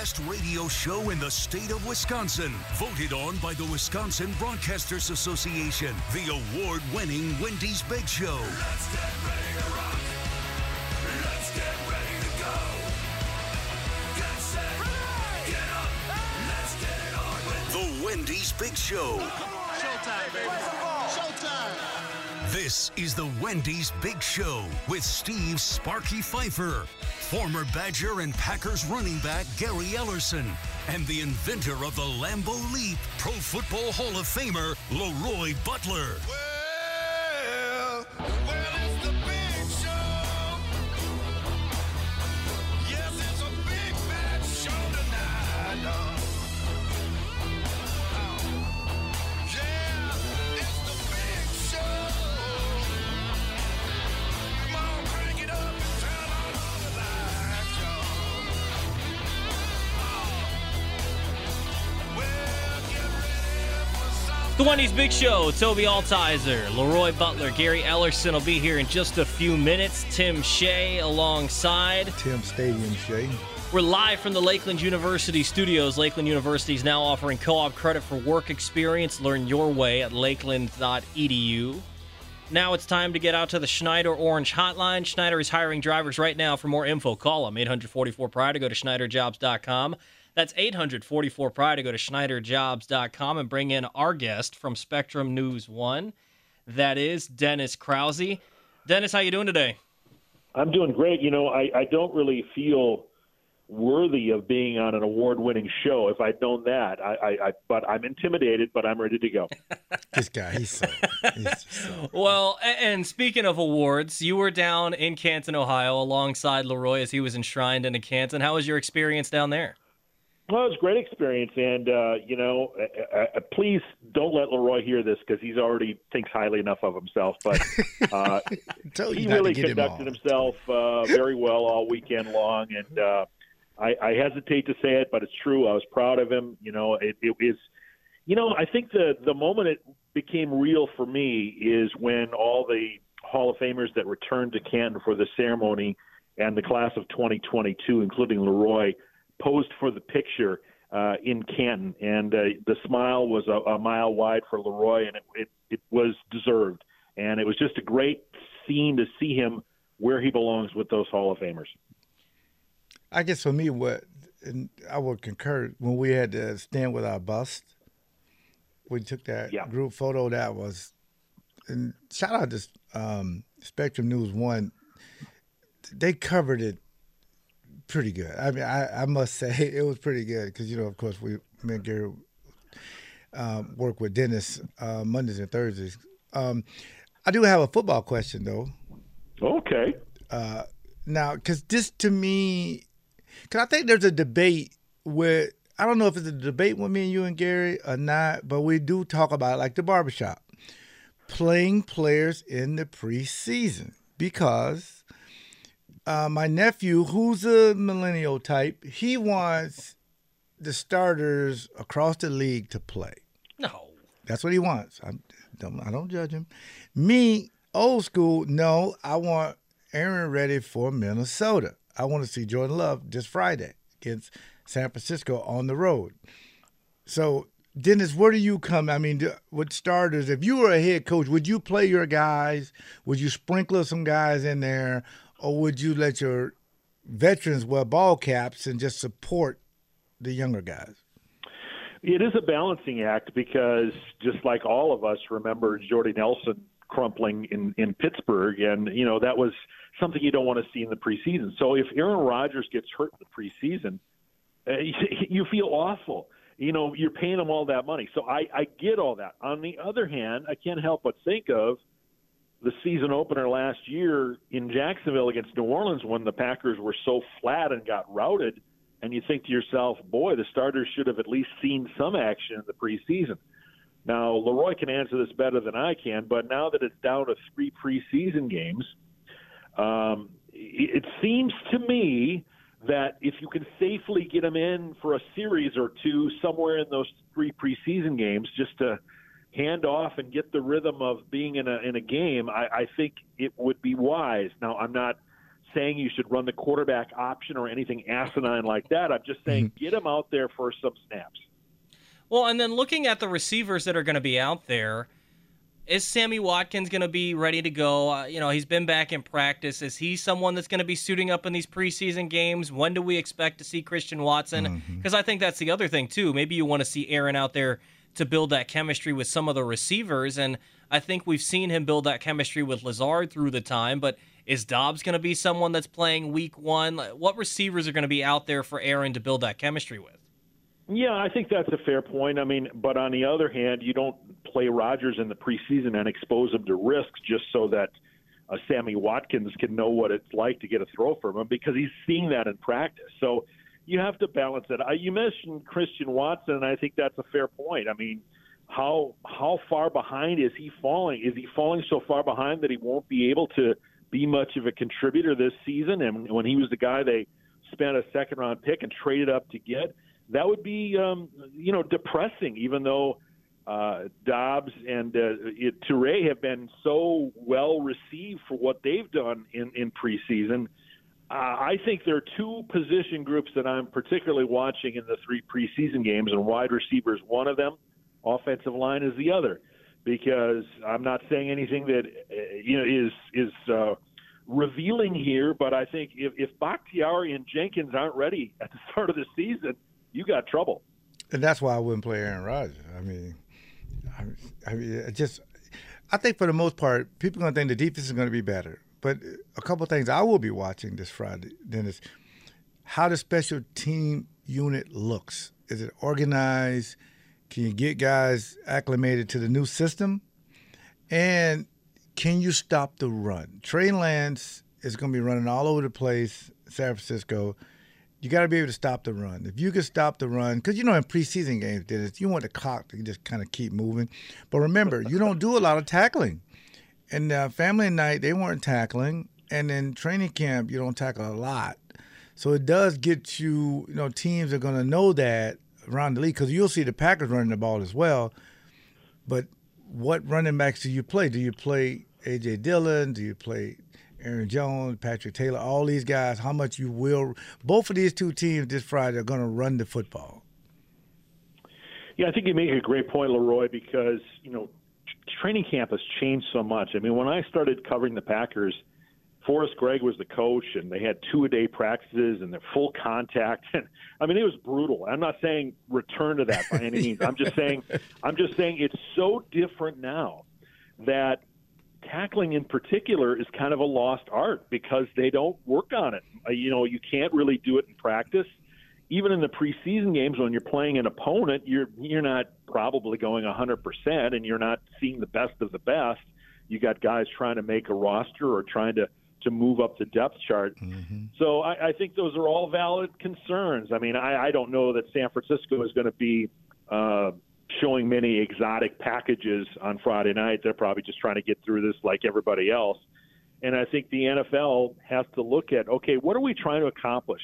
Best radio show in the state of Wisconsin. Voted on by the Wisconsin Broadcasters Association. The award winning Wendy's Big Show. Let's get ready to rock. Let's get ready to go. Get set. Get up. Let's get it on with the Wendy's Big Show. Showtime, baby. Showtime. This is the Wendy's Big Show with Steve Sparky Pfeiffer, former Badger and Packers running back Gary Ellerson, and the inventor of the Lambeau Leap, Pro Football Hall of Famer Leroy Butler. Well, The Wendy's Big Show, Toby Altizer, Leroy Butler, Gary Ellerson will be here in just a few minutes. Tim Shea alongside. Tim Stadium Shea. We're live from the Lakeland University studios. Lakeland University is now offering co op credit for work experience. Learn your way at lakeland.edu. Now it's time to get out to the Schneider Orange Hotline. Schneider is hiring drivers right now. For more info, call them 844 prior to go to SchneiderJobs.com. That's 844 Pride to go to SchneiderJobs.com and bring in our guest from Spectrum News One. That is Dennis Krause. Dennis, how you doing today? I'm doing great. You know, I, I don't really feel worthy of being on an award-winning show. If I'd known that, I, I, I but I'm intimidated, but I'm ready to go. This guy, he's so. He's just so Well, and speaking of awards, you were down in Canton, Ohio, alongside Leroy as he was enshrined into Canton. How was your experience down there? Well, it was a great experience, and uh, you know, uh, uh, please don't let Leroy hear this because he's already thinks highly enough of himself. But uh, he you not to really get him conducted himself uh, very well all weekend long, and uh, I, I hesitate to say it, but it's true. I was proud of him. You know, it, it is. You know, I think the the moment it became real for me is when all the Hall of Famers that returned to Canton for the ceremony and the class of 2022, including Leroy, posed for the picture uh, in Canton, and uh, the smile was a, a mile wide for Leroy, and it, it it was deserved, and it was just a great scene to see him where he belongs with those Hall of Famers. I guess for me, what and I would concur when we had to stand with our bust. We took that Yeah. group photo. That was, and shout out to um, Spectrum News One. They covered it pretty good. I mean, I, I must say it was pretty good because you know, of course, we me and Gary um, work with Dennis uh, Mondays and Thursdays. Um, I do have a football question though. Okay. now because this to me because i think there's a debate where i don't know if it's a debate with me and you and gary or not but we do talk about it like the barbershop playing players in the preseason because uh, my nephew who's a millennial type he wants the starters across the league to play No. that's what he wants. I don't, I don't judge him. Me, old school, no, I want Aaron ready for Minnesota. I want to see Jordan Love this Friday against San Francisco on the road. So, Dennis, where do you come? I mean, do- with starters, if you were a head coach, would you play your guys? Would you sprinkle some guys in there, or would you let your veterans wear ball caps and just support the younger guys? It is a balancing act because just like all of us remember Jordy Nelson crumpling in in Pittsburgh, and you know that was something you don't want to see in the preseason. So if Aaron Rodgers gets hurt in the preseason, uh, you feel awful. You know, you're paying him all that money. So I, I get all that. On the other hand, I can't help but think of the season opener last year in Jacksonville against New Orleans when the Packers were so flat and got routed. And you think to yourself, boy, the starters should have at least seen some action in the preseason. Now, Leroy can answer this better than I can, but now that it's down to three preseason games, um, it seems to me that if you can safely get them in for a series or two somewhere in those three preseason games, just to hand off and get the rhythm of being in a in a game, I, I think it would be wise. Now, I'm not saying you should run the quarterback option or anything asinine like that. I'm just saying mm-hmm. get him out there for some snaps. Well, and then looking at the receivers that are going to be out there, is Sammy Watkins going to be ready to go? Uh, you know, he's been back in practice. Is he someone that's going to be suiting up in these preseason games? When do we expect to see Christian Watson? Because mm-hmm. I think that's the other thing too. Maybe you want to see Aaron out there to build that chemistry with some of the receivers, and I think we've seen him build that chemistry with Lazard through the time. But is Doubs going to be someone that's playing Week One? What receivers are going to be out there for Aaron to build that chemistry with? Yeah, I think that's a fair point. I mean, but on the other hand, you don't play Rodgers in the preseason and expose him to risks just so that uh, Sammy Watkins can know what it's like to get a throw from him because he's seeing that in practice. So you have to balance it. Uh, you mentioned Christian Watson, and I think that's a fair point. I mean, how how far behind is he falling? Is he falling so far behind that he won't be able to be much of a contributor this season? And when he was the guy they spent a second round pick and traded up to get that would be um, you know depressing. Even though uh, Doubs and uh, Toure have been so well received for what they've done in in preseason. Uh, I think there are two position groups that I'm particularly watching in the three preseason games, and wide receivers one of them, offensive line is the other. Because I'm not saying anything that uh, you know is is uh, revealing here, but I think if, if Bakhtiari and Jenkins aren't ready at the start of the season, you got trouble. And that's why I wouldn't play Aaron Rodgers. I mean, I, I mean, just I think for the most part, people are going to think the defense is going to be better. But a couple things I will be watching this Friday, Dennis, how the special team unit looks. Is it organized? Can you get guys acclimated to the new system? And can you stop the run? Trey Lance is going to be running all over the place, San Francisco you got to be able to stop the run. If you can stop the run, because you know in preseason games, Dennis, you want the clock to just kind of keep moving. But remember, you don't do a lot of tackling. And uh, family night, they weren't tackling, and then training camp, you don't tackle a lot. So it does get you. You know, teams are going to know that around the league because you'll see the Packers running the ball as well. But what running backs do you play? Do you play AJ Dillon? Do you play Aaron Jones, Patrick Taylor, all these guys, how much you will. Both of these two teams this Friday are going to run the football. Yeah, I think you make a great point, Leroy, because you know training camp has changed so much. I mean, when I started covering the Packers, Forrest Gregg was the coach, and they had two a day practices and they're full contact. And I mean, it was brutal. I'm not saying return to that by any means. I'm just saying, I'm just saying it's so different now that tackling in particular is kind of a lost art because they don't work on it. Uh, you know, you can't really do it in practice. Even in the preseason games, when you're playing an opponent, you're you're not probably going 100%, and you're not seeing the best of the best. You got guys trying to make a roster or trying to to move up the depth chart. Mm-hmm. So I, I think those are all valid concerns. I mean, I, I don't know that San Francisco is going to be uh, showing many exotic packages on Friday night. They're probably just trying to get through this like everybody else. And I think the NFL has to look at okay, what are we trying to accomplish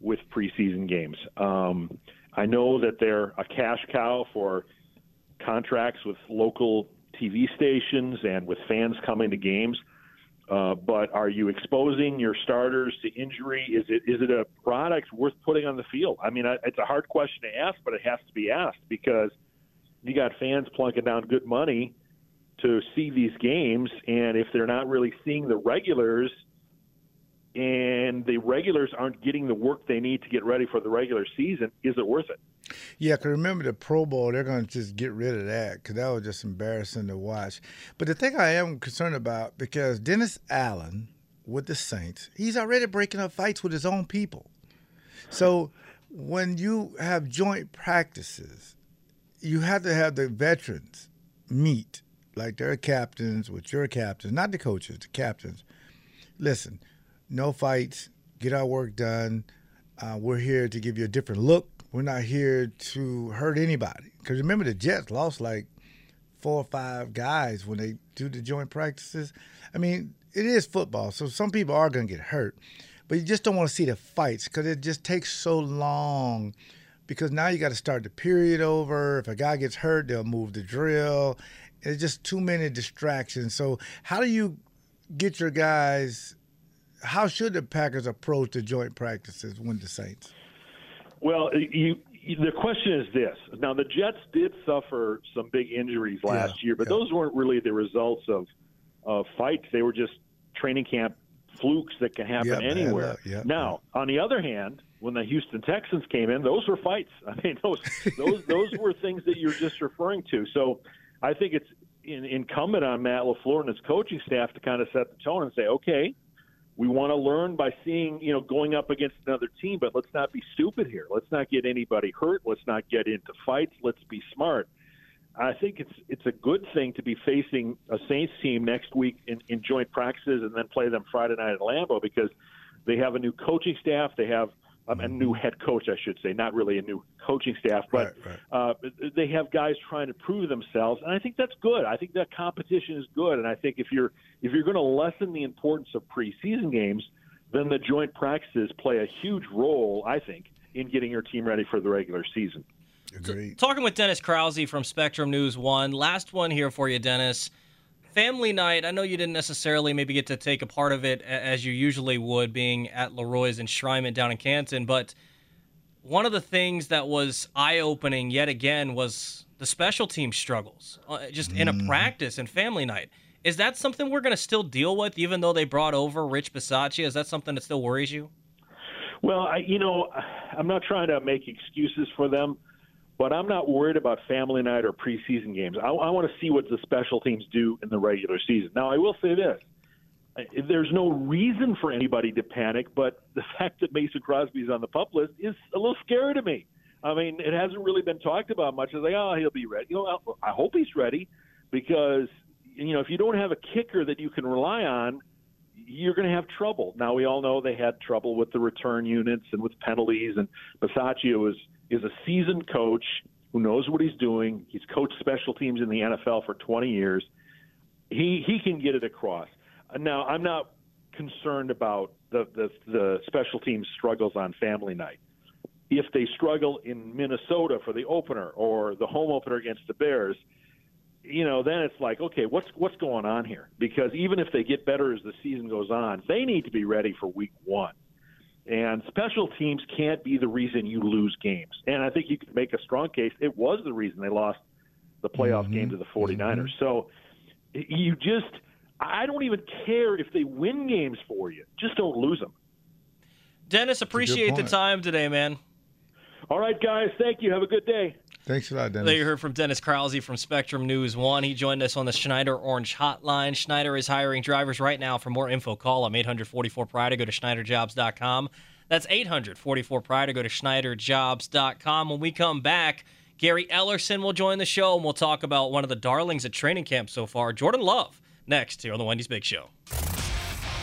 with preseason games? Um, I know that they're a cash cow for contracts with local TV stations and with fans coming to games. Uh, but are you exposing your starters to injury? Is it is it a product worth putting on the field? I mean, it's a hard question to ask, but it has to be asked because you got fans plunking down good money to see these games, and if they're not really seeing the regulars, and the regulars aren't getting the work they need to get ready for the regular season, is it worth it? Yeah, because remember the Pro Bowl, they're going to just get rid of that because that was just embarrassing to watch. But the thing I am concerned about, because Dennis Allen with the Saints, he's already breaking up fights with his own people. So when you have joint practices, you have to have the veterans meet, like their captains with your captains, not the coaches, the captains. Listen, no fights, get our work done. Uh, we're here to give you a different look. We're not here to hurt anybody. Because remember, the Jets lost like four or five guys when they do the joint practices. I mean, it is football, so some people are going to get hurt. But you just don't want to see the fights because it just takes so long. Because now you got to start the period over. If a guy gets hurt, they'll move the drill. It's just too many distractions. So, how do you get your guys how should the Packers approach the joint practices with the Saints? Well, you, you, the question is this. Now, the Jets did suffer some big injuries last yeah, year, but yeah. those weren't really the results of, of fights. They were just training camp flukes that can happen yeah, anywhere. Man, now, on the other hand, when the Houston Texans came in, those were fights. I mean, those those those were things that you're just referring to. So, I think it's incumbent on Matt LaFleur and his coaching staff to kind of set the tone and say, okay, we want to learn by seeing, you know, going up against another team, but let's not be stupid here. Let's not get anybody hurt. Let's not get into fights. Let's be smart. I think it's it's a good thing to be facing a Saints team next week in, in joint practices and then play them Friday night at Lambeau because they have a new coaching staff. They have um, a new head coach, I should say, not really a new coaching staff, but right, right. Uh, they have guys trying to prove themselves, and I think that's good. I think that competition is good, and I think if you're if you're going to lessen the importance of preseason games, then the joint practices play a huge role, I think, in getting your team ready for the regular season. Agreed. So, talking with Dennis Krause from Spectrum News One, last one here for you, Dennis family night, I know you didn't necessarily maybe get to take a part of it as you usually would, being at Leroy's enshrinement down in Canton, but one of the things that was eye opening yet again was the special team struggles, uh, just in a mm. practice and family night. Is that something we're going to still deal with, even though they brought over Rich Bisaccia? Is that something that still worries you? Well, I, you know, I'm not trying to make excuses for them. But I'm not worried about family night or preseason games. I, I want to see what the special teams do in the regular season. Now, I will say this. There's no reason for anybody to panic, but the fact that Mason Crosby is on the pup list is a little scary to me. I mean, it hasn't really been talked about much. It's like, oh, he'll be ready. You know, I hope he's ready because you know if you don't have a kicker that you can rely on, you're going to have trouble. Now we all know they had trouble with the return units and with penalties, and Bisaccia was is a seasoned coach who knows what he's doing. He's coached special teams in the NFL for 20 years. He he can get it across. Now I'm not concerned about the the, the special teams struggles on family night. If they struggle in Minnesota for the opener or the home opener against the Bears, you know, then it's like, okay, what's what's going on here? Because even if they get better as the season goes on, they need to be ready for week one. And special teams can't be the reason you lose games. And I think you could make a strong case it was the reason they lost the playoff mm-hmm. game to the 49ers. Mm-hmm. So you just, I don't even care if they win games for you. Just don't lose them. Dennis, appreciate the time today, man. All right, guys. Thank you. Have a good day. Thanks a lot, Dennis. You heard from Dennis Krause from Spectrum News One. He joined us on the Schneider Orange Hotline. Schneider is hiring drivers right now. For more info, call them 844 Pride go to SchneiderJobs.com. That's 844 Pride go to SchneiderJobs.com. When we come back, Gary Ellerson will join the show and we'll talk about one of the darlings at training camp so far, Jordan Love, next here on the Wendy's Big Show.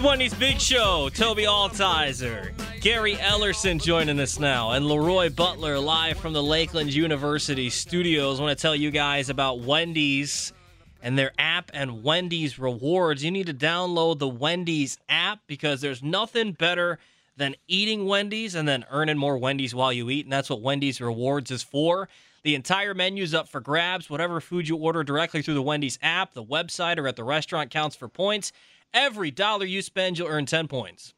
Wendy's Big Show, Toby Altizer, Gary Ellerson joining us now, and Leroy Butler live from the Lakeland University studios. I want to tell you guys about Wendy's and their app and Wendy's rewards. You need to download the Wendy's app because there's nothing better than eating Wendy's and then earning more Wendy's while you eat, and that's what Wendy's rewards is for. The entire menu's up for grabs. Whatever food you order directly through the Wendy's app, the website, or at the restaurant counts for points. Every dollar you spend, you'll earn 10 points.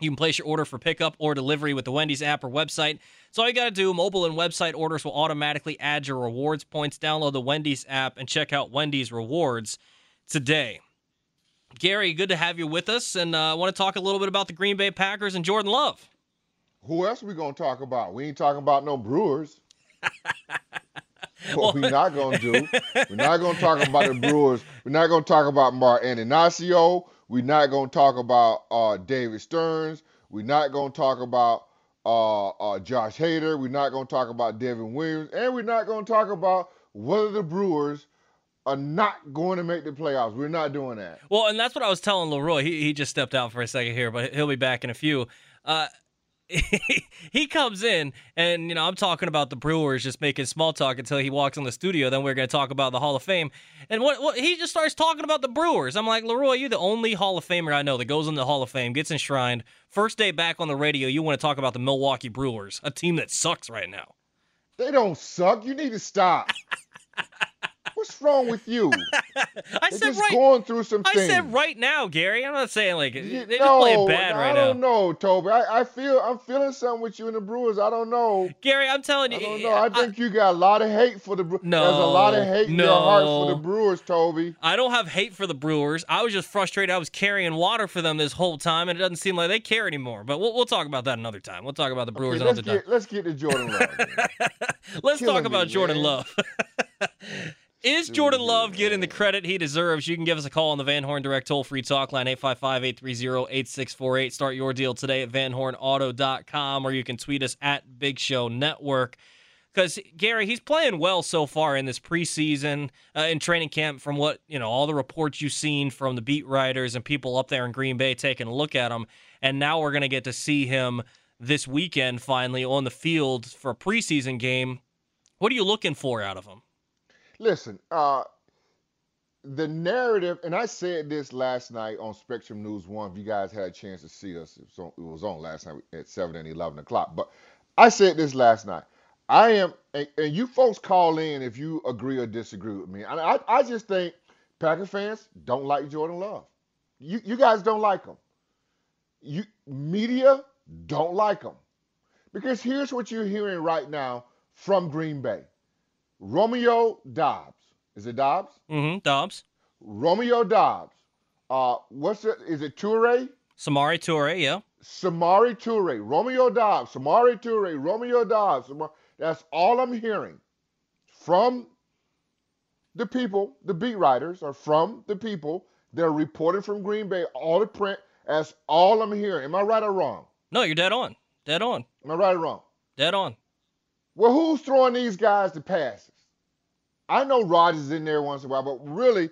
You can place your order for pickup or delivery with the Wendy's app or website. So all you got to do, mobile and website orders will automatically add your rewards points. Download the Wendy's app and check out Wendy's rewards today. Gary, good to have you with us, and uh, I want to talk a little bit about the Green Bay Packers and Jordan Love. Who else are we gonna talk about? We ain't talking about no Brewers. what we're not gonna do, we're not gonna talk about the Brewers. We're not gonna talk about Mark Attanasio. We're not gonna talk about uh, David Stearns. We're not gonna talk about uh, uh, Josh Hader. We're not gonna talk about Devin Williams, and we're not gonna talk about whether the Brewers are not going to make the playoffs. We're not doing that. Well, and that's what I was telling Leroy. He, he just stepped out for a second here, but he'll be back in a few. Uh, he comes in and you know i'm talking about the brewers just making small talk until he walks in the studio. Then we're going to talk about the hall of fame. And what, what he just starts talking about the brewers. I'm like leroy you're the only hall of famer i know that goes in the hall of fame gets enshrined. First day back on the radio you want to talk about the milwaukee brewers a team that sucks right now. They don't suck. You need to stop. What's wrong with you? i They're said just right going through some i things. said right now gary i'm not saying like You- they're just playing no, bad I right don't now know, Toby. I, I feel I'm feeling something with you and the Brewers. I don't know. gary i'm telling you eh, I don't know. I think you got a lot of hate for the Brewers. No, There's a lot of No, hate in your heart for the. Brewers, Toby. I don't have hate for the Brewers. I was just frustrated. I was carrying water for them this whole time, and it doesn't seem like they care anymore. But we'll, we'll talk about that another time. We'll talk about the Brewers Okay, another time. get let's get to Jordan Love. Let's killing talk about me, Jordan man. Love. Is Jordan Love getting the credit he deserves? You can give us a call on the Van Horn Direct toll free talk line 855 830 8648. Start your deal today at vanhornauto.com or you can tweet us at Big Show Network. Because Gary, he's playing well so far in this preseason, uh, in training camp. From what you know, all the reports you've seen from the beat writers and people up there in Green Bay taking a look at him, and now we're gonna get to see him this weekend finally on the field for a preseason game. What are you looking for out of him? Listen, uh, the narrative, and I said this last night on Spectrum News One. If you guys had a chance to see us, it was on, it was on last night at seven and eleven o'clock. But I said this last night. I am, and, and you folks call in if you agree or disagree with me. I, I, I just think Packer fans don't like Jordan Love. You, you guys don't like him. You media don't like him because here's what you're hearing right now from Green Bay. Romeo Doubs. Is it Doubs? Mm-hmm. Doubs. Romeo Doubs. Uh, what's it? Is it Toure? Samori Toure, yeah. Samori Toure. Romeo Doubs. Samori Toure. Romeo Doubs. Samar- That's all I'm hearing from the people, the beat writers are from the people. They're reporting from Green Bay, all the print. That's all I'm hearing. Am I right or wrong? No, you're dead on. Dead on. Am I right or wrong? Dead on. Well, who's throwing these guys the passes? I know Rodgers is in there once in a while, but really,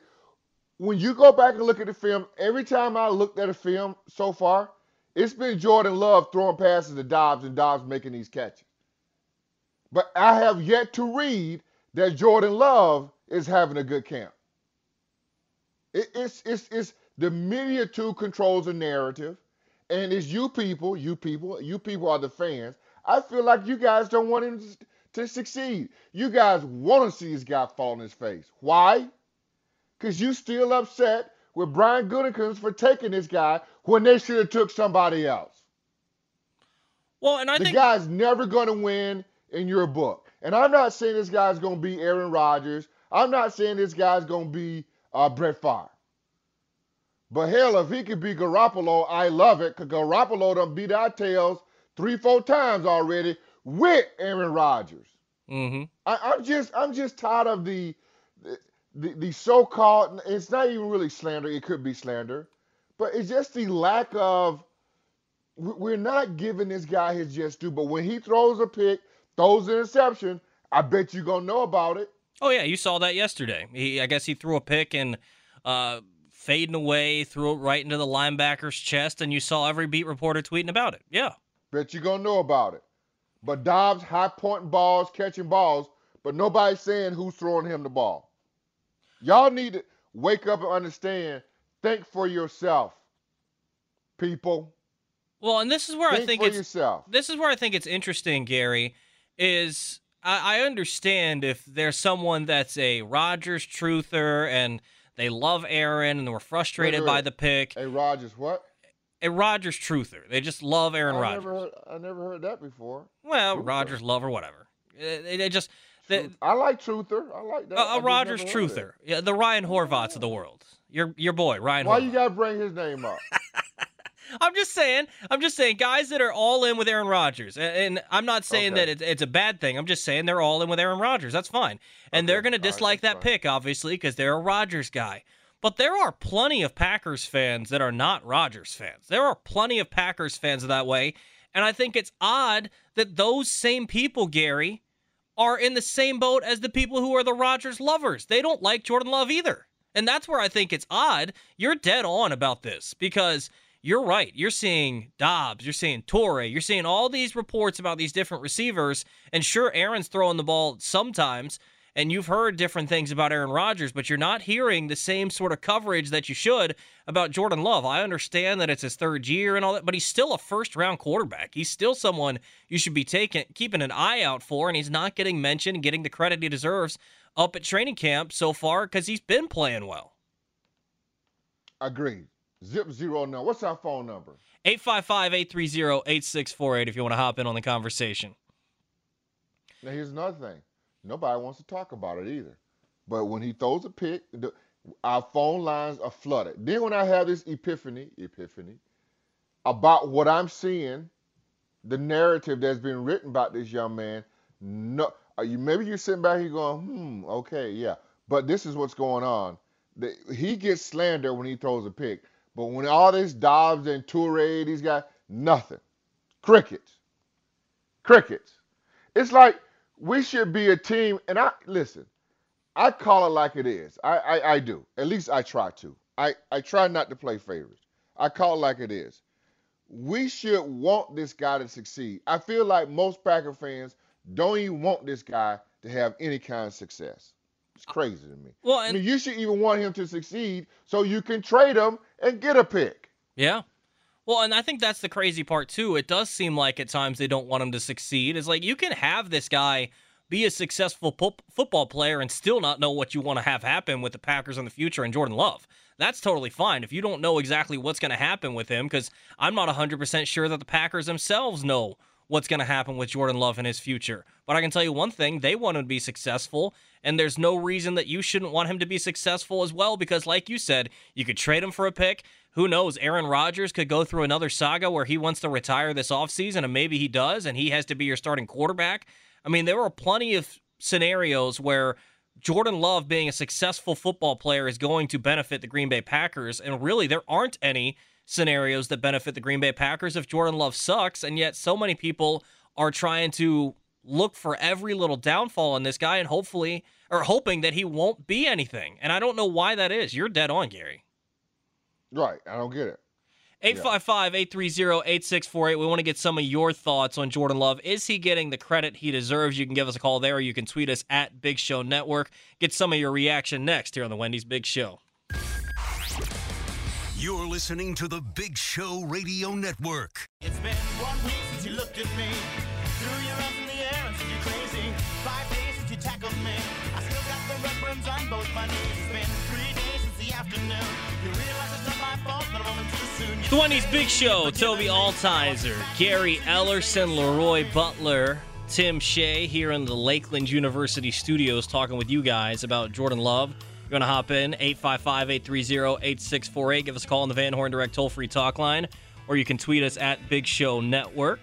when you go back and look at the film, every time I looked at a film so far, it's been Jordan Love throwing passes to Doubs and Doubs making these catches. But I have yet to read that Jordan Love is having a good camp. It, it's, it's, it's the media too controls the narrative, and it's you people, you people, you people are the fans. I feel like you guys don't want him to, succeed. You guys want to see this guy fall on his face. Why? Because you still upset with Brian Gutekunst for taking this guy when they should have took somebody else. Well, and I think the think guy's never going to win in your book. And I'm not saying this guy's going to be Aaron Rodgers. I'm not saying this guy's going to be uh, Brett Favre. But hell, if he could be Garoppolo, I love it because Garoppolo done beat our tails three, four times already with Aaron Rodgers. Mm-hmm. I, am just, I'm just tired of the, the, the so-called. It's not even really slander. It could be slander, but it's just the lack of. We're not giving this guy his just due. But when he throws a pick, throws an interception, I bet you gonna know about it. Oh yeah, you saw that yesterday. He, I guess he threw a pick and uh, fading away, threw it right into the linebacker's chest, and you saw every beat reporter tweeting about it. Yeah. Bet you're gonna know about it. But Doubs high pointing balls, catching balls, but nobody's saying who's throwing him the ball. Y'all need to wake up and understand. Think for yourself, people. Well, and this is where think I think for it's yourself. this is where I think it's interesting, Gary. Is I, I understand if there's someone that's a Rodgers truther and they love Aaron and we're frustrated Wait, wait, by the pick. Hey Rodgers, what? A Rodgers truther. They just love Aaron I Rodgers. never heard. I never heard that before. Well, Truther. Rodgers love or whatever. Uh, They, they just the, Truth- I like truther. I like that. a, a Rodgers never heard of truther. Yeah, the Ryan Horvaths of the world. Your your boy Ryan. Why Horvath. you gotta bring his name up? I'm just saying. I'm just saying, guys that are all in with Aaron Rodgers, and, and I'm not saying Okay. that it's, it's a bad thing. I'm just saying they're all in with Aaron Rodgers. That's fine, and they're going to dislike that's that fine. pick, obviously, because they're a Rodgers guy. But there are plenty of Packers fans that are not Rodgers fans. There are plenty of Packers fans that way, and I think it's odd that those same people, Gary, are in the same boat as the people who are the Rodgers lovers. They don't like Jordan Love either. And that's where I think it's odd. You're dead on about this because you're right. You're seeing Doubs, you're seeing Toure, you're seeing all these reports about these different receivers. And sure, Aaron's throwing the ball sometimes, and you've heard different things about Aaron Rodgers, but you're not hearing the same sort of coverage that you should about Jordan Love. I understand that it's his third year and all that, but he's still a first round quarterback. He's still someone you should be taking keeping an eye out for, and he's not getting mentioned and getting the credit he deserves up at training camp so far because he's been playing well. Agreed. Zip zero now. What's our phone number? 855 830 8648 if you want to hop in on the conversation. Now here's another thing. Nobody wants to talk about it either. But when he throws a pick, the, our phone lines are flooded. Then when I have this epiphany, epiphany, about what I'm seeing, the narrative that's been written about this young man, no, are you maybe you're sitting back here going, hmm, okay, yeah. But this is what's going on. The, he gets slander when he throws a pick. But when all this Doubs and Toure, these guys, nothing. Crickets. Crickets. It's like we should be a team, and I listen, I call it like it is. I, I, I do. At least I try to. I, I try not to play favorites. I call it like it is. We should want this guy to succeed. I feel like most Packer fans don't even want this guy to have any kind of success. It's crazy to me. Well, I mean, you should even want him to succeed so you can trade him and get a pick. Yeah. Well, and I think that's the crazy part too. It does seem like at times they don't want him to succeed. It's like you can have this guy be a successful po- football player and still not know what you want to have happen with the Packers in the future and Jordan Love. That's totally fine if you don't know exactly what's going to happen with him because I'm not 100% sure that the Packers themselves know what's going to happen with Jordan Love in his future. But I can tell you one thing, they want him to be successful and there's no reason that you shouldn't want him to be successful as well because like you said, you could trade him for a pick. Who knows? Aaron Rodgers could go through another saga where he wants to retire this offseason, and maybe he does, and he has to be your starting quarterback. I mean, there are plenty of scenarios where Jordan Love being a successful football player is going to benefit the Green Bay Packers, and really, there aren't any scenarios that benefit the Green Bay Packers if Jordan Love sucks, and yet so many people are trying to look for every little downfall in this guy and hopefully or hoping that he won't be anything. And I don't know why that is. You're dead on, Gary. Right. I don't get it. 855 830 8648. We want to get some of your thoughts on Jordan Love. Is he getting the credit he deserves? You can give us a call there, or you can tweet us at Big Show Network. Get some of your reaction next here on the Wendy's Big Show. You're listening to the Big Show Radio Network. It's been one week since you looked at me. Threw your arms in the air and said you're crazy. Five days since you tackled me. I still got the red burns on both my knees. It's been three days since the afternoon. You realize it's not my fault, but a moment too soon. The Wendy's Big Show, Toby Altizer, Gary Ellerson, Leroy Butler, Tim Shea here in the Lakeland University studios talking with you guys about Jordan Love. You're going to hop in 855 830 8648. Give us a call on the Van Horn Direct toll free talk line, or you can tweet us at Big Show Network.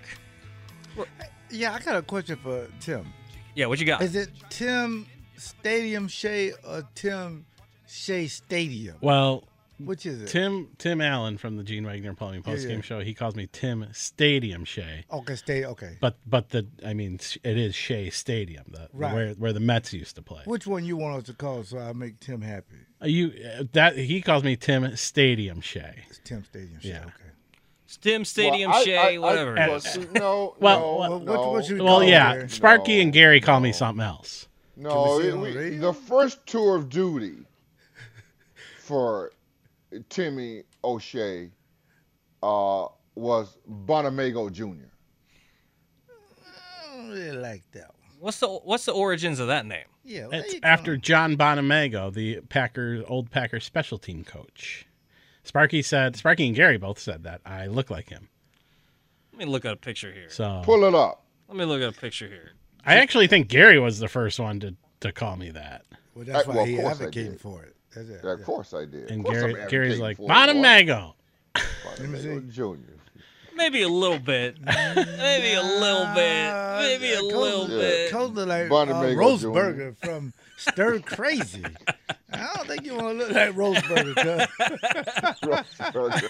Yeah, I got a question for Tim. Yeah, what you got? Is it Tim Stadium Shea or Tim Shea Stadium? Well, Which is it? Tim Tim Allen from the Gene Wagner Plumbing Yeah, Post Game yeah. Show, he calls me Tim Stadium Shea. Okay, stay. Okay. But but the I mean it is Shea Stadium, the, Right. where where the Mets used to play. Which one you want us to call so I make Tim happy? Uh, You uh, that he calls me Tim Stadium Shea. It's Tim Stadium Shea. Yeah. Okay. Stim Stadium Well, I- Shea, I- I- whatever. well, it is. see, no, Well, no, well, what- no, what you- Well, yeah, there. Sparky No, and Gary call me something else. No, Can we see it- it we- the first tour of duty for Timmy O'Shea uh, was Bonamego Jr. I don't really like that one. What's the what's the origins of that name? Yeah. well, It's after go. John Bonamego, the Packers old Packers special team coach. Sparky said Sparky and Gary both said that I look like him. Let me look at a picture here. So Pull it up. Let me look at a picture here. I actually think Gary was the first one to, to call me that. Well, that's Uh, why well, he course I advocating did. for it. That's it. Of course I did. And Gary, Gary's like, for it. Bonamego. Let me see. Bonamego Jr. Maybe a little bit. Maybe a little bit. Maybe a little bit. Coach look like uh, Bonamego Roseburger from Stir Crazy. I don't think you want to look like Roseburger. cuz.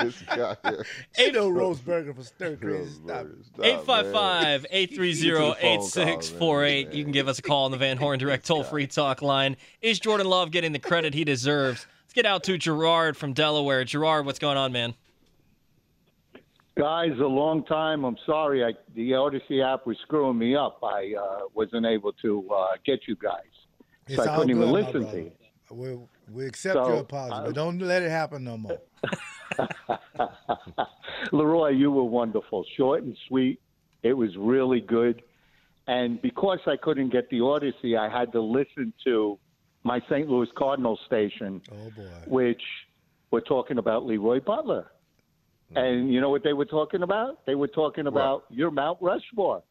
this guy. Ain't no Roseburger from Stir Crazy. Stop it. Stop, man. 855 830 8648. You can give us a call on the Van Horn Direct toll free talk line. Is Jordan Love getting the credit he deserves? Let's get out to Gerard from Delaware. Gerard, what's going on, man? Guys, a long time. I'm sorry. I, the Audacy app was screwing me up. I uh, wasn't able to uh, get you guys. It's so I couldn't even good, my listen to you. We, we accept So, your apology, uh, but don't let it happen no more. Leroy, you were wonderful. Short and sweet. It was really good. And because I couldn't get the Audacy, I had to listen to my St. Louis Cardinals station, Oh boy. which were talking about Leroy Butler. And you know what they were talking about? They were talking about your Mount Rushmore.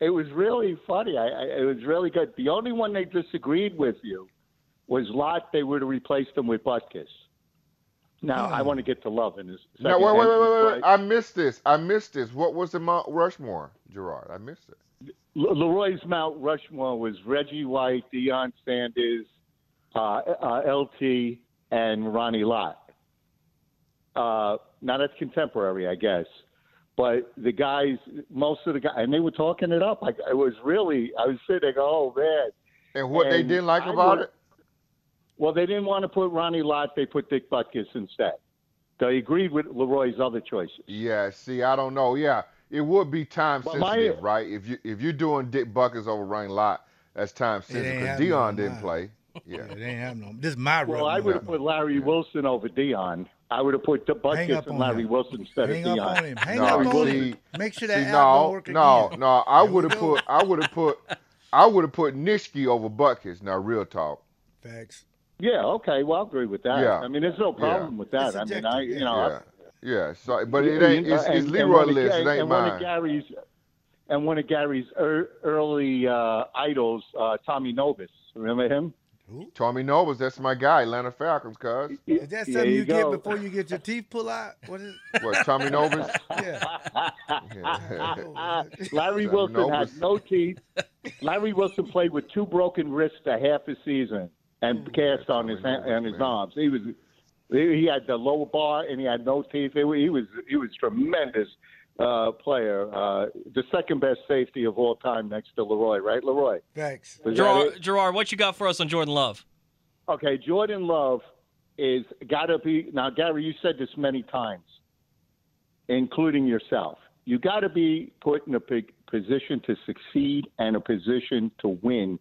It was really funny. I, I, it was really good. The only one they disagreed with you was Lott. They were to replace them with Butkus. Now I want to get to love in this. No, wait, wait, and- wait, wait, wait. I missed this. I missed this. What was the Mount Rushmore, Gerard? I missed it. Le- Leroy's Mount Rushmore was Reggie White, Deion Sanders, uh, uh, LT, and Ronnie Lott. Uh, now that's contemporary, I guess. But the guys, most of the guys, and they were talking it up. Like it was really, I was sitting there, going, oh man. And what they didn't like I about would- it? Well, they didn't want to put Ronnie Lott. They put Dick Butkus instead. They agreed with Leroy's other choices. Yeah, see, I don't know. Yeah, it would be time But my- sensitive, right? If you if you're doing Dick Butkus over Ronnie Lott, that's time sensitive because Deion didn't mine. play. Yeah. It ain't happening. no- This is my Well, I would have put Larry Wilson over Deion. I would have put the Hang Butkus and Larry him. Wilson instead Hang of up Deion. on him. Hang No, up on see- him. Make sure See, that app no, don't no, again. no. I would have put, I would have put, I would have put Nitschke over Butkus. Now, real talk. Facts. Yeah, okay. Well, I agree with that. Yeah. I mean, there's no problem with that. It's I mean, I, you know, Yeah, yeah. So, but it ain't. It's, and- it's and Leroy one of list. It ain't and one of mine. Gary's, and one of Gary's er, early uh, idols, uh, Tommy Nobis. Remember him? Tommy Nobis, that's my guy, Atlanta Falcons, cuz. Is that something you, you get before you get your teeth pulled out? What is? it? What, Tommy Nobis? Yeah. Uh, Larry Wilson Nobis. had no teeth. Larry Wilson played with two broken wrists a half a season and cast on his hand, on his arms. He was he he had the lower bar and he had no teeth. It he was he was tremendous. Uh, player, uh, the second best safety of all time next to Leroy, right, Leroy? Thanks. Gerard. Gerard, what you got for us on Jordan Love? Okay, Jordan Love is got to be now. Gary, you said this many times, including yourself. You got to be put in a p- position to succeed and a position to win,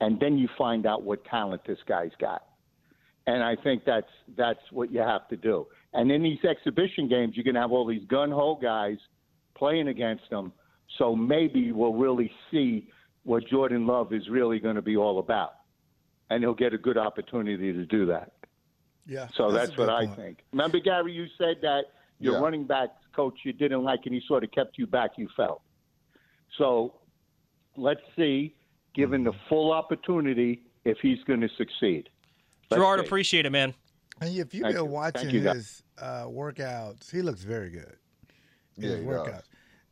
and then you find out what talent this guy's got. And I think that's that's what you have to do. And in these exhibition games, you're going to have all these gun ho guys playing against them. So maybe we'll really see what Jordan Love is really going to be all about and he'll get a good opportunity to do that. Yeah. So that's, a what good I point. think. Remember, Gary, you said that your Yeah. running back coach you didn't like, and he sort of kept you back. You felt. So let's see, given the full opportunity, if he's going to succeed. Let's Gerard, see. appreciate it, man. If you've been watching you, his uh, workouts, he looks very good. Yeah, his workouts. does.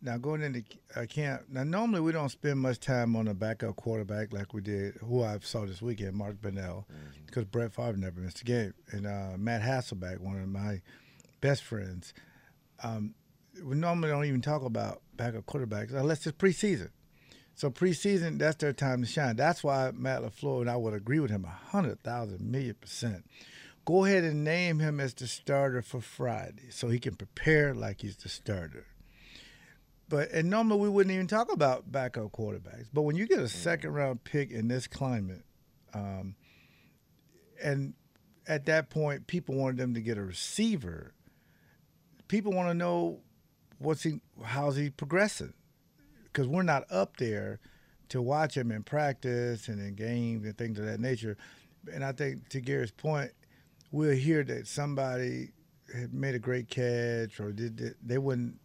Now going into uh, camp. Now normally we don't spend much time on a backup quarterback like we did. Who I saw this weekend, Mark Brunell, Mm-hmm. because Brett Favre never missed a game, and uh, Matt Hasselbeck, one of my best friends. Um, we normally don't even talk about backup quarterbacks unless it's preseason. So preseason, that's their time to shine. That's why Matt LaFleur and I would agree with him a hundred thousand million percent. Go ahead and name him as the starter for Friday, so he can prepare like he's the starter. But and normally we wouldn't even talk about backup quarterbacks. But when you get a second round pick in this climate, um, and at that point people wanted them to get a receiver, people want to know what's he, how's he progressing, because we're not up there to watch him in practice and in games and things of that nature. And I think to Gary's point, we'll hear that somebody had made a great catch or did they, they wouldn't.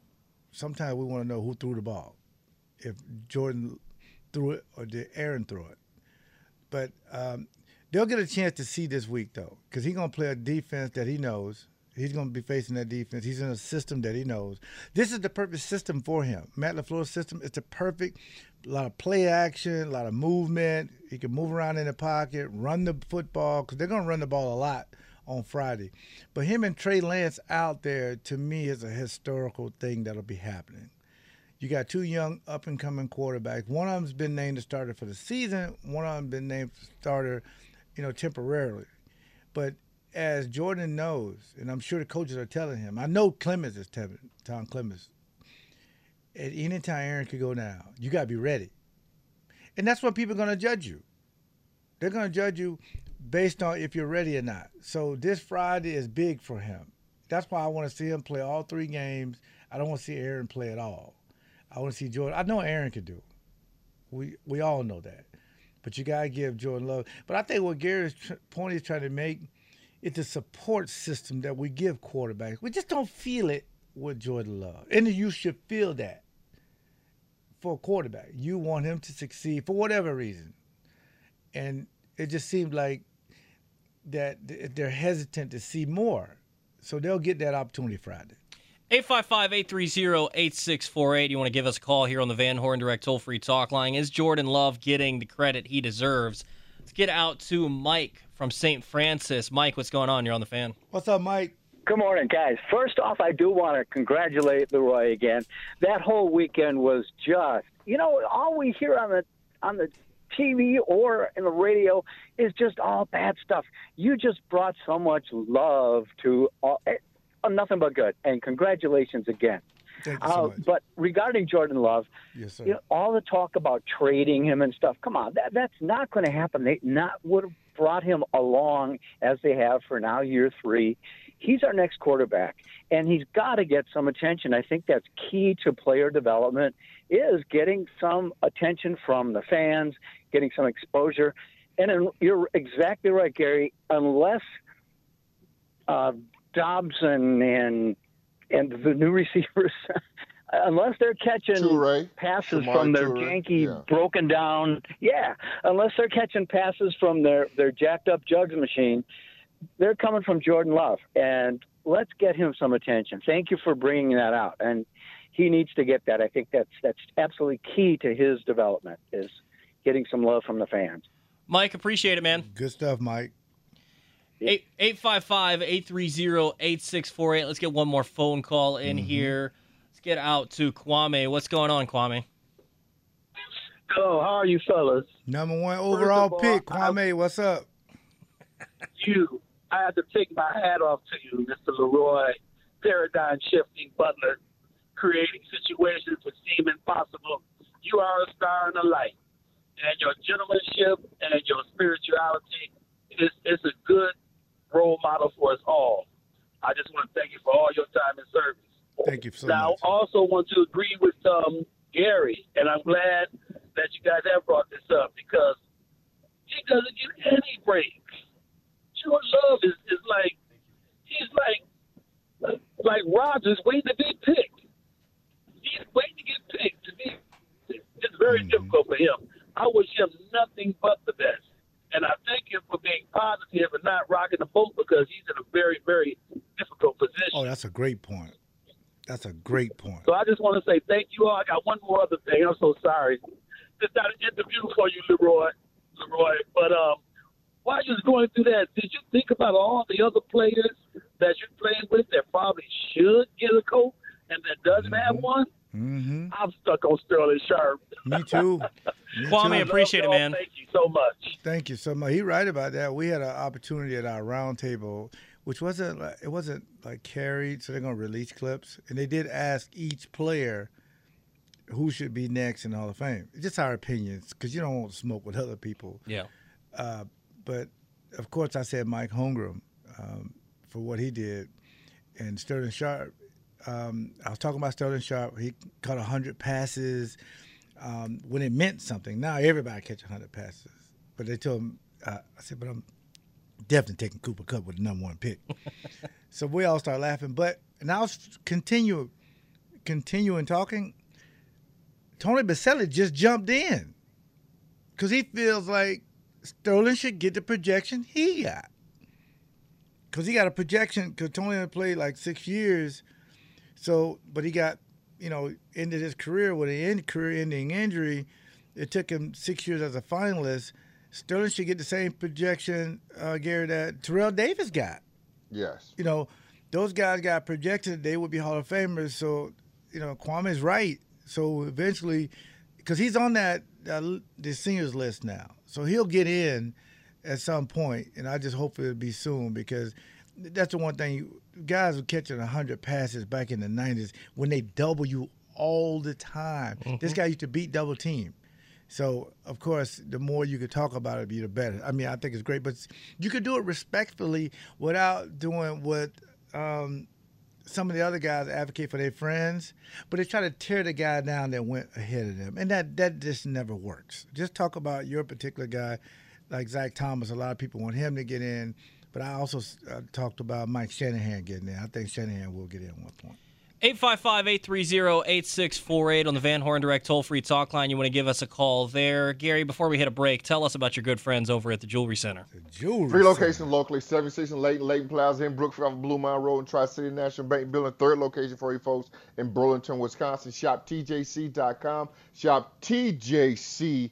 Sometimes we want to know who threw the ball, if Jordan threw it or did Aaron throw it. But um, they'll get a chance to see this week though, because he's gonna play a defense that he knows. He's gonna be facing that defense. He's in a system that he knows. This is the perfect system for him. Matt Lafleur's system. is the perfect. A lot of play action, a lot of movement. He can move around in the pocket, run the football because they're gonna run the ball a lot on Friday. But him and Trey Lance out there to me is a historical thing that'll be happening. You got two young up and coming quarterbacks. One of them's been named the starter for the season. One of them been named starter, you know, temporarily. But as Jordan knows, and I'm sure the coaches are telling him, I know Clements is telling Tom Clements. At any time Aaron could go down, you got to be ready, and that's what people are going to judge you. They're going to judge you based on if you're ready or not. So this Friday is big for him. That's why I want to see him play all three games. I don't want to see Aaron play at all. I want to see Jordan. I know Aaron could do. We we all know that, but you gotta give Jordan love. But I think what Gary's tr- point is trying to make, it's the support system that we give quarterbacks. We just don't feel it with Jordan Love, and you should feel that for a quarterback. You want him to succeed for whatever reason, and it just seems like that they're hesitant to see more, so they'll get that opportunity Friday. 855-830-8648. You want to give us a call here on the Van Horn Direct toll-free talk line. Is Jordan Love getting the credit he deserves? Let's get out to Mike from St. Francis. Mike, what's going on? You're on the fan. What's up, Mike? Good morning, guys. First off, I do want to congratulate Leroy again. That whole weekend was just, you know, all we hear on the on the TV or in the radio is just all bad stuff. You just brought so much love to all, eh, oh, nothing but good. And congratulations again. Thank you so Uh, much. but regarding Jordan Love, Yes, sir. you know, all the talk about trading him and stuff. Come on, that that's not going to happen. They not would have brought him along as they have for now year three. He's our next quarterback, and he's got to get some attention. I think that's key to player development is getting some attention from the fans, getting some exposure. And you're exactly right, Gary. Unless uh, Dobson and and the new receivers, unless they're catching Toure, passes from their Toure, janky, yeah. broken down, yeah, unless they're catching passes from their their jacked up jugs machine, they're coming from Jordan Love, and let's get him some attention. Thank you for bringing that out, and he needs to get that. I think that's that's absolutely key to his development is getting some love from the fans. Mike, appreciate it, man. Good stuff, Mike. 855 830 8648. Let's get one more phone call in mm-hmm. here. Let's get out to Kwame. What's going on, Kwame? Hello, how are you fellas? Number one overall all, pick, Kwame. What's up? You, I have to take my hat off to you, Mr. Leroy, paradigm shifting Butler, creating situations that seem impossible. You are a star in the light, and your gentlemanship and your spirituality is is a good role model for us all. I just want to thank you for all your time and service. Thank you so now, much. I also want to agree with um, Gary, and I'm glad that you guys have brought this up because he doesn't get any breaks. Jordan Love is, is like he's like like Rodgers waiting to be picked. He's waiting to get picked to be. It's very difficult for him. I wish him nothing but the best, and I thank him for being positive and not rocking the boat because he's in a very very difficult position. Oh, that's a great point. That's a great point. So I just want to say thank you all. I got one more other thing. I'm so sorry. It's not an interview for you, Leroy. Leroy, but um, while you was going through that, did you think about all the other players that you're playing with that probably should get a coach and that doesn't have one? Mm-hmm. I'm stuck on Sterling Sharpe. Me too. Me Kwame, too. appreciate it, man. Thank you so much. Thank you so much. He right about that. We had an opportunity at our roundtable, which wasn't like- it wasn't like carried, so they're gonna release clips, and they did ask each player who should be next in the Hall of Fame. Just our opinions, because you don't want to smoke with other people. Yeah. Uh, but of course, I said Mike Holmgren um, for what he did, and Sterling Sharpe. Um, I was talking about Sterling Sharpe. He caught hundred passes um, when it meant something. Now everybody catch hundred passes, but they told him. Uh, I said, but I'm definitely taking Cooper Kupp with the number one pick. so we all start laughing. But and I was continue, continuing talking. Tony Boselli just jumped in because he feels like Sterling should get the projection he got. Because he got a projection, because Tony had played like six years. So, but he got, you know, ended his career with an end, career-ending injury. It took him six years as a finalist. Sterling should get the same projection, uh, Gary, that Terrell Davis got. Yes. You know, those guys got projected; they would be Hall of Famers. So, you know, Kwame's right. So eventually, because he's on that uh, the seniors list now, so he'll get in at some point, and I just hope it'll be soon because that's the one thing. Guys were catching hundred passes back in the '90s when they double you all the time. This guy used to beat double team. So of course, the more you could talk about it, the better. I mean, I think it's great, but you could do it respectfully without doing what um, some of the other guys advocate for their friends, but they try to tear the guy down that went ahead of them, and that that just never works. Just talk about your particular guy, like Zach Thomas. A lot of people want him to get in, but I also uh, talked about Mike Shanahan getting in. I think Shanahan will get in at one point. 855-830-8648 on the Van Horn Direct toll-free talk line. You want to give us a call there. Gary, before we hit a break, tell us about your good friends over at the Jewelry Center. Jewelry Three locations locally, 76 in Layton, Layton Plaza in Brookfield, off Blue Mountain Road, and Tri-City National Bank Building. Third location for you folks in Burlington, Wisconsin. Shop TJC.com. Shop TJC.com.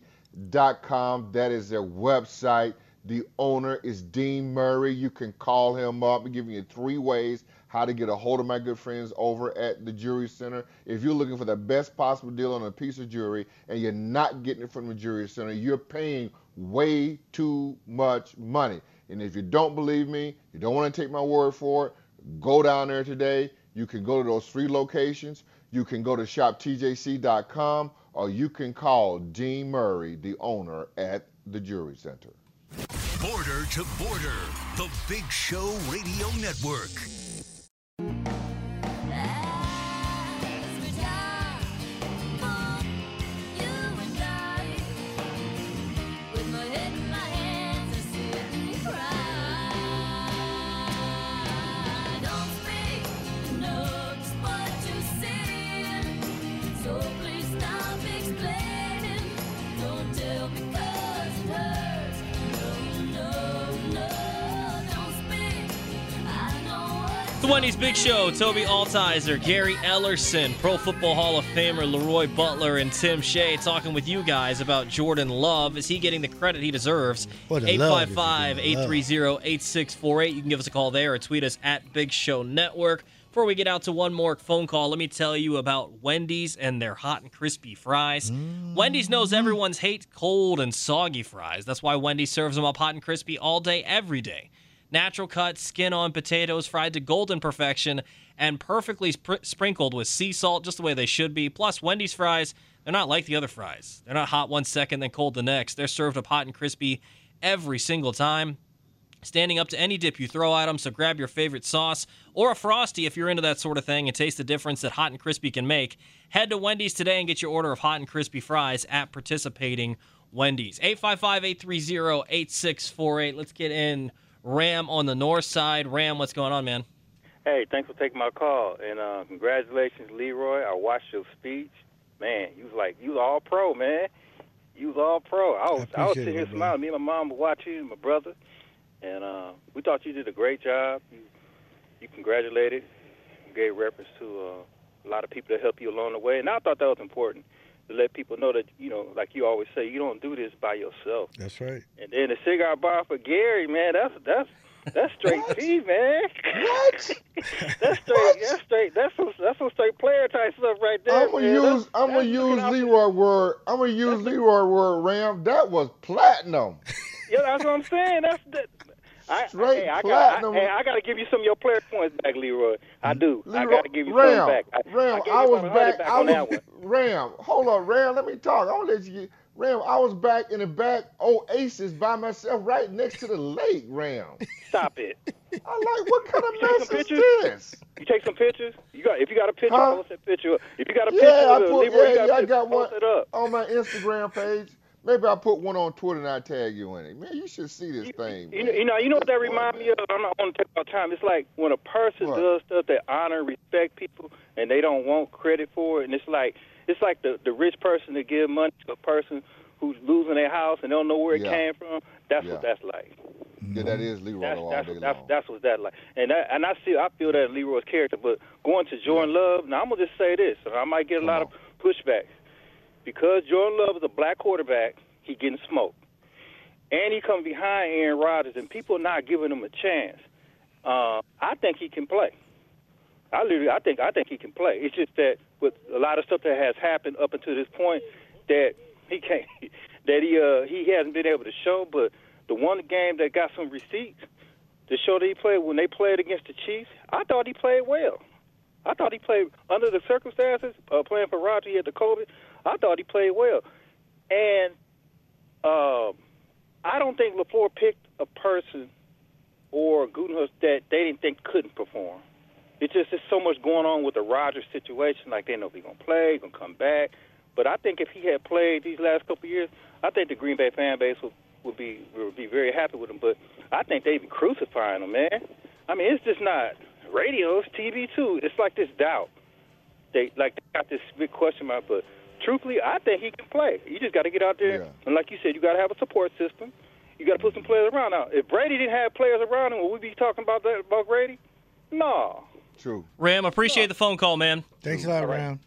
That is their website. The owner is Dean Murray. You can call him up and give you three ways how to get a hold of my good friends over at the Jewelry Center. If you're looking for the best possible deal on a piece of jewelry and you're not getting it from the Jewelry Center, you're paying way too much money. And if you don't believe me, you don't want to take my word for it, go down there today. You can go to those three locations. You can go to shoptjc.com or you can call Dean Murray, the owner at the Jewelry Center. Border to border, the Big Show Radio Network. Big Show, Toby Altizer, Gary Ellerson, Pro Football Hall of Famer Leroy Butler, and Tim Shea talking with you guys about Jordan Love. Is he getting the credit he deserves? What a love is 855 830 8648. You can give us a call there or tweet us at Big Show Network. Before we get out to one more phone call, let me tell you about Wendy's and their hot and crispy fries. Mm. Wendy's knows everyone's hate cold and soggy fries. That's why Wendy serves them up hot and crispy all day, every day. Natural cut, skin on potatoes, fried to golden perfection, and perfectly spr- sprinkled with sea salt, just the way they should be. Plus, Wendy's fries, they're not like the other fries. They're not hot one second, then cold the next. They're served up hot and crispy every single time standing up to any dip you throw at them. So grab your favorite sauce or a frosty if you're into that sort of thing and taste the difference that hot and crispy can make. Head to Wendy's today and get your order of hot and crispy fries at participating Wendy's. 855-830-8648. Let's get in Ram on the north side. Ram, what's going on, man? Hey, thanks for taking my call, and uh, congratulations, Leroy. I watched your speech. Man, you was like you was all pro, man. You was all pro. I was I, was sitting here smiling. Me and my mom were watching you, and my brother, and uh, we thought you did a great job. You you congratulated, you gave reference to uh, a lot of people that helped you along the way, and I thought that was important to let people know that you know, like you always say, you don't do this by yourself. That's right. And then the cigar bar for Gary, man, that's that's that's straight P, man. What? that's straight. That's straight. That's some that's some straight player type stuff right there. I'm gonna man. That's- use I'm gonna use Leroy word. I'm gonna use Leroy word. Ram. That was platinum. Yeah, that's what I'm saying. That's that. I, Straight hey, I got, platinum. I, hey, I got to give you some of your player points back, Leroy. I do. I Leroy- got to give you Ram, some back. I, Ram, I, I, was back. back I on that one. Ram. Hold on, Ram. Let me talk. I to let you get Ram. I was back in the back Oasis by myself, right next to the lake. Ram. Stop it. I like. What kind of mess is this? You take some pictures. You got if you got a picture, Huh? post that picture. If you got a picture, Yeah, I put. Leroy, Yeah, you got, yeah, a I picture, got one on my Instagram page. Maybe I'll put one on Twitter and I tag you in it. Man, you should see this thing. You know, you know, you know what that reminds me of. I'm not going to take our time. It's like when a person What? does stuff that honor and respect people, and they don't want credit for it. And it's like it's like the the rich person that give money to a person who's losing their house and they don't know where it Yeah. came from. That's Yeah. what that's like. Yeah, that is Leroy That's all that's day what, that's, long. that's what that like. And that, and I see I feel that Leroy's character. But going to Jordan Love, now I'm gonna just say this, and I might get a lot of pushback because Jordan Love is a black quarterback. He getting smoked, and he come behind Aaron Rodgers, and people not giving him a chance. Uh, I think he can play. I literally, I think, I think he can play. It's just that with a lot of stuff that has happened up until this point, that he can't, that he uh he hasn't been able to show. But the one game that got some receipts to show that he played when they played against the Chiefs, I thought he played well. I thought he played under the circumstances, uh, playing for Roger. He had the COVID. I thought he played well, and um, I don't think Lafleur picked a person or Gutekunst that they didn't think couldn't perform. It's just there's so much going on with the Rodgers situation. Like they know he's gonna play, gonna come back. But I think if he had played these last couple of years, I think the Green Bay fan base would would be would be very happy with him. But I think they'd be crucifying him, man. I mean, it's just not radio, it's TV too. It's like this doubt. They like they got this big question mark, but truthfully, I think he can play. You just got to get out there, and like you said, you got to have a support system. You got to put some players around. Now, if Brady didn't have players around him, would we be talking about that about Brady? No. True. Ram, appreciate the phone call, man. Thanks a lot, Ram.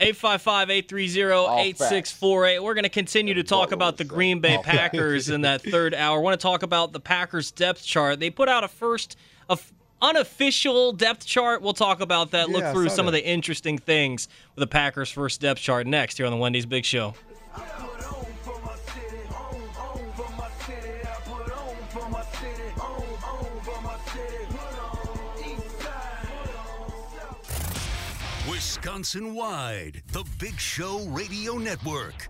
855-830-8648. We're going to continue to talk about the Green Bay Packers in that third hour. I want to talk about the Packers depth chart. They put out a first a f- unofficial depth chart. We'll talk about that. Look Yeah, I through saw some of the interesting things with the Packers first depth chart next here on the Wendy's Big Show. Wisconsin wide, the Big Show Radio Network.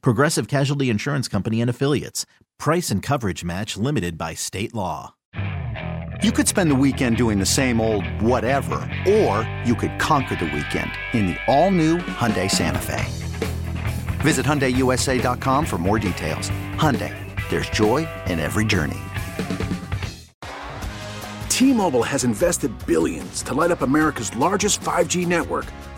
Progressive Casualty Insurance Company and Affiliates. Price and coverage match limited by state law. You could spend the weekend doing the same old whatever, or you could conquer the weekend in the all-new Hyundai Santa Fe. Visit HyundaiUSA.com for more details. Hyundai, there's joy in every journey. T-Mobile has invested billions to light up America's largest 5G network